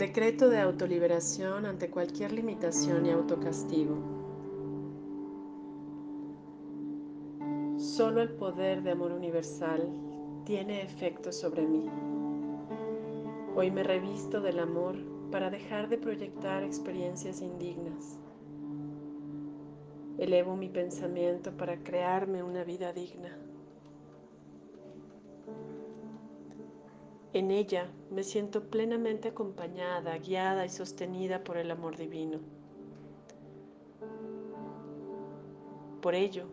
Decreto de autoliberación ante cualquier limitación y autocastigo. Solo el poder de amor universal tiene efecto sobre mí. Hoy me revisto del amor para dejar de proyectar experiencias indignas. Elevo mi pensamiento para crearme una vida digna. En ella me siento plenamente acompañada, guiada y sostenida por el amor divino. Por ello,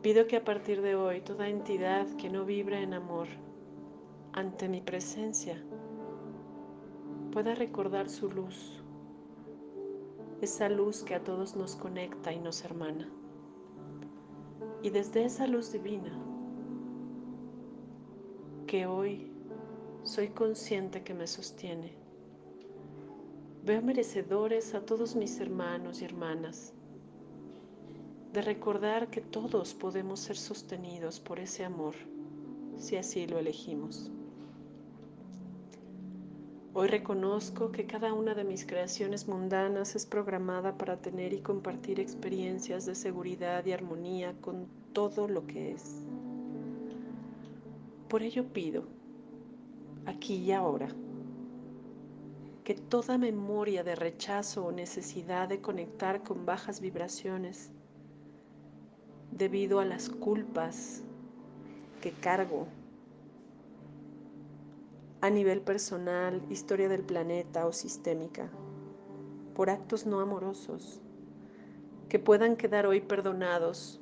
pido que a partir de hoy toda entidad que no vibre en amor ante mi presencia pueda recordar su luz, esa luz que a todos nos conecta y nos hermana. Y desde esa luz divina, que hoy soy consciente que me sostiene. Veo merecedores a todos mis hermanos y hermanas, de recordar que todos podemos ser sostenidos por ese amor, si así lo elegimos. Hoy reconozco que cada una de mis creaciones mundanas es programada para tener y compartir experiencias de seguridad y armonía con todo lo que es. Por ello pido aquí y ahora. Que toda memoria de rechazo o necesidad de conectar con bajas vibraciones debido a las culpas que cargo a nivel personal, historia del planeta o sistémica, por actos no amorosos, que puedan quedar hoy perdonados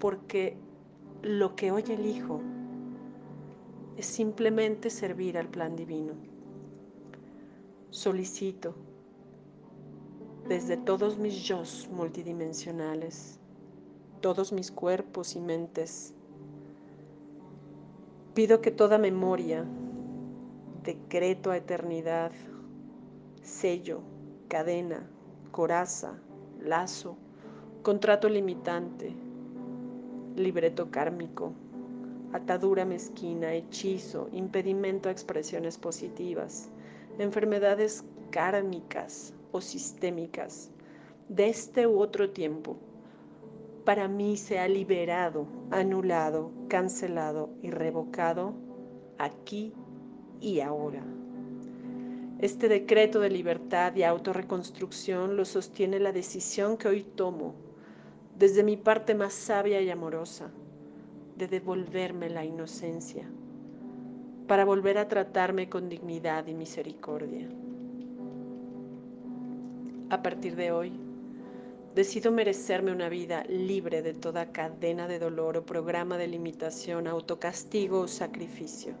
porque lo que hoy elijo es simplemente servir al plan divino. Solicito desde todos mis yo multidimensionales, todos mis cuerpos y mentes, pido que toda memoria, decreto a eternidad, sello, cadena, coraza, lazo, contrato limitante, libreto kármico, atadura mezquina, hechizo, impedimento a expresiones positivas, enfermedades kármicas o sistémicas de este u otro tiempo, para mí se ha liberado, anulado, cancelado y revocado aquí y ahora. Este decreto de libertad y autorreconstrucción lo sostiene la decisión que hoy tomo desde mi parte más sabia y amorosa de devolverme la inocencia, para volver a tratarme con dignidad y misericordia. A partir de hoy, decido merecerme una vida libre de toda cadena de dolor o programa de limitación, autocastigo o sacrificio.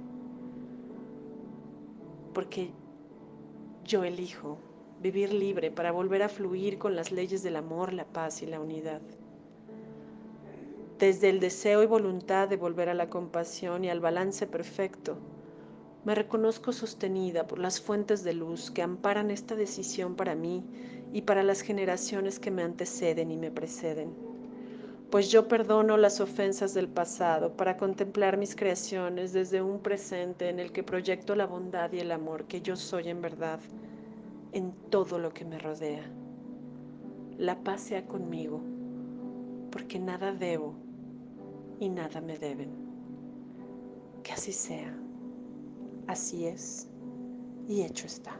Porque yo elijo vivir libre para volver a fluir con las leyes del amor, la paz y la unidad desde el deseo y voluntad de volver a la compasión y al balance perfecto, me reconozco sostenida por las fuentes de luz que amparan esta decisión para mí y para las generaciones que me anteceden y me preceden. Pues yo perdono las ofensas del pasado para contemplar mis creaciones desde un presente en el que proyecto la bondad y el amor que yo soy en verdad en todo lo que me rodea. La paz sea conmigo, porque nada debo y nada me deben. Que así sea. Así es y hecho está.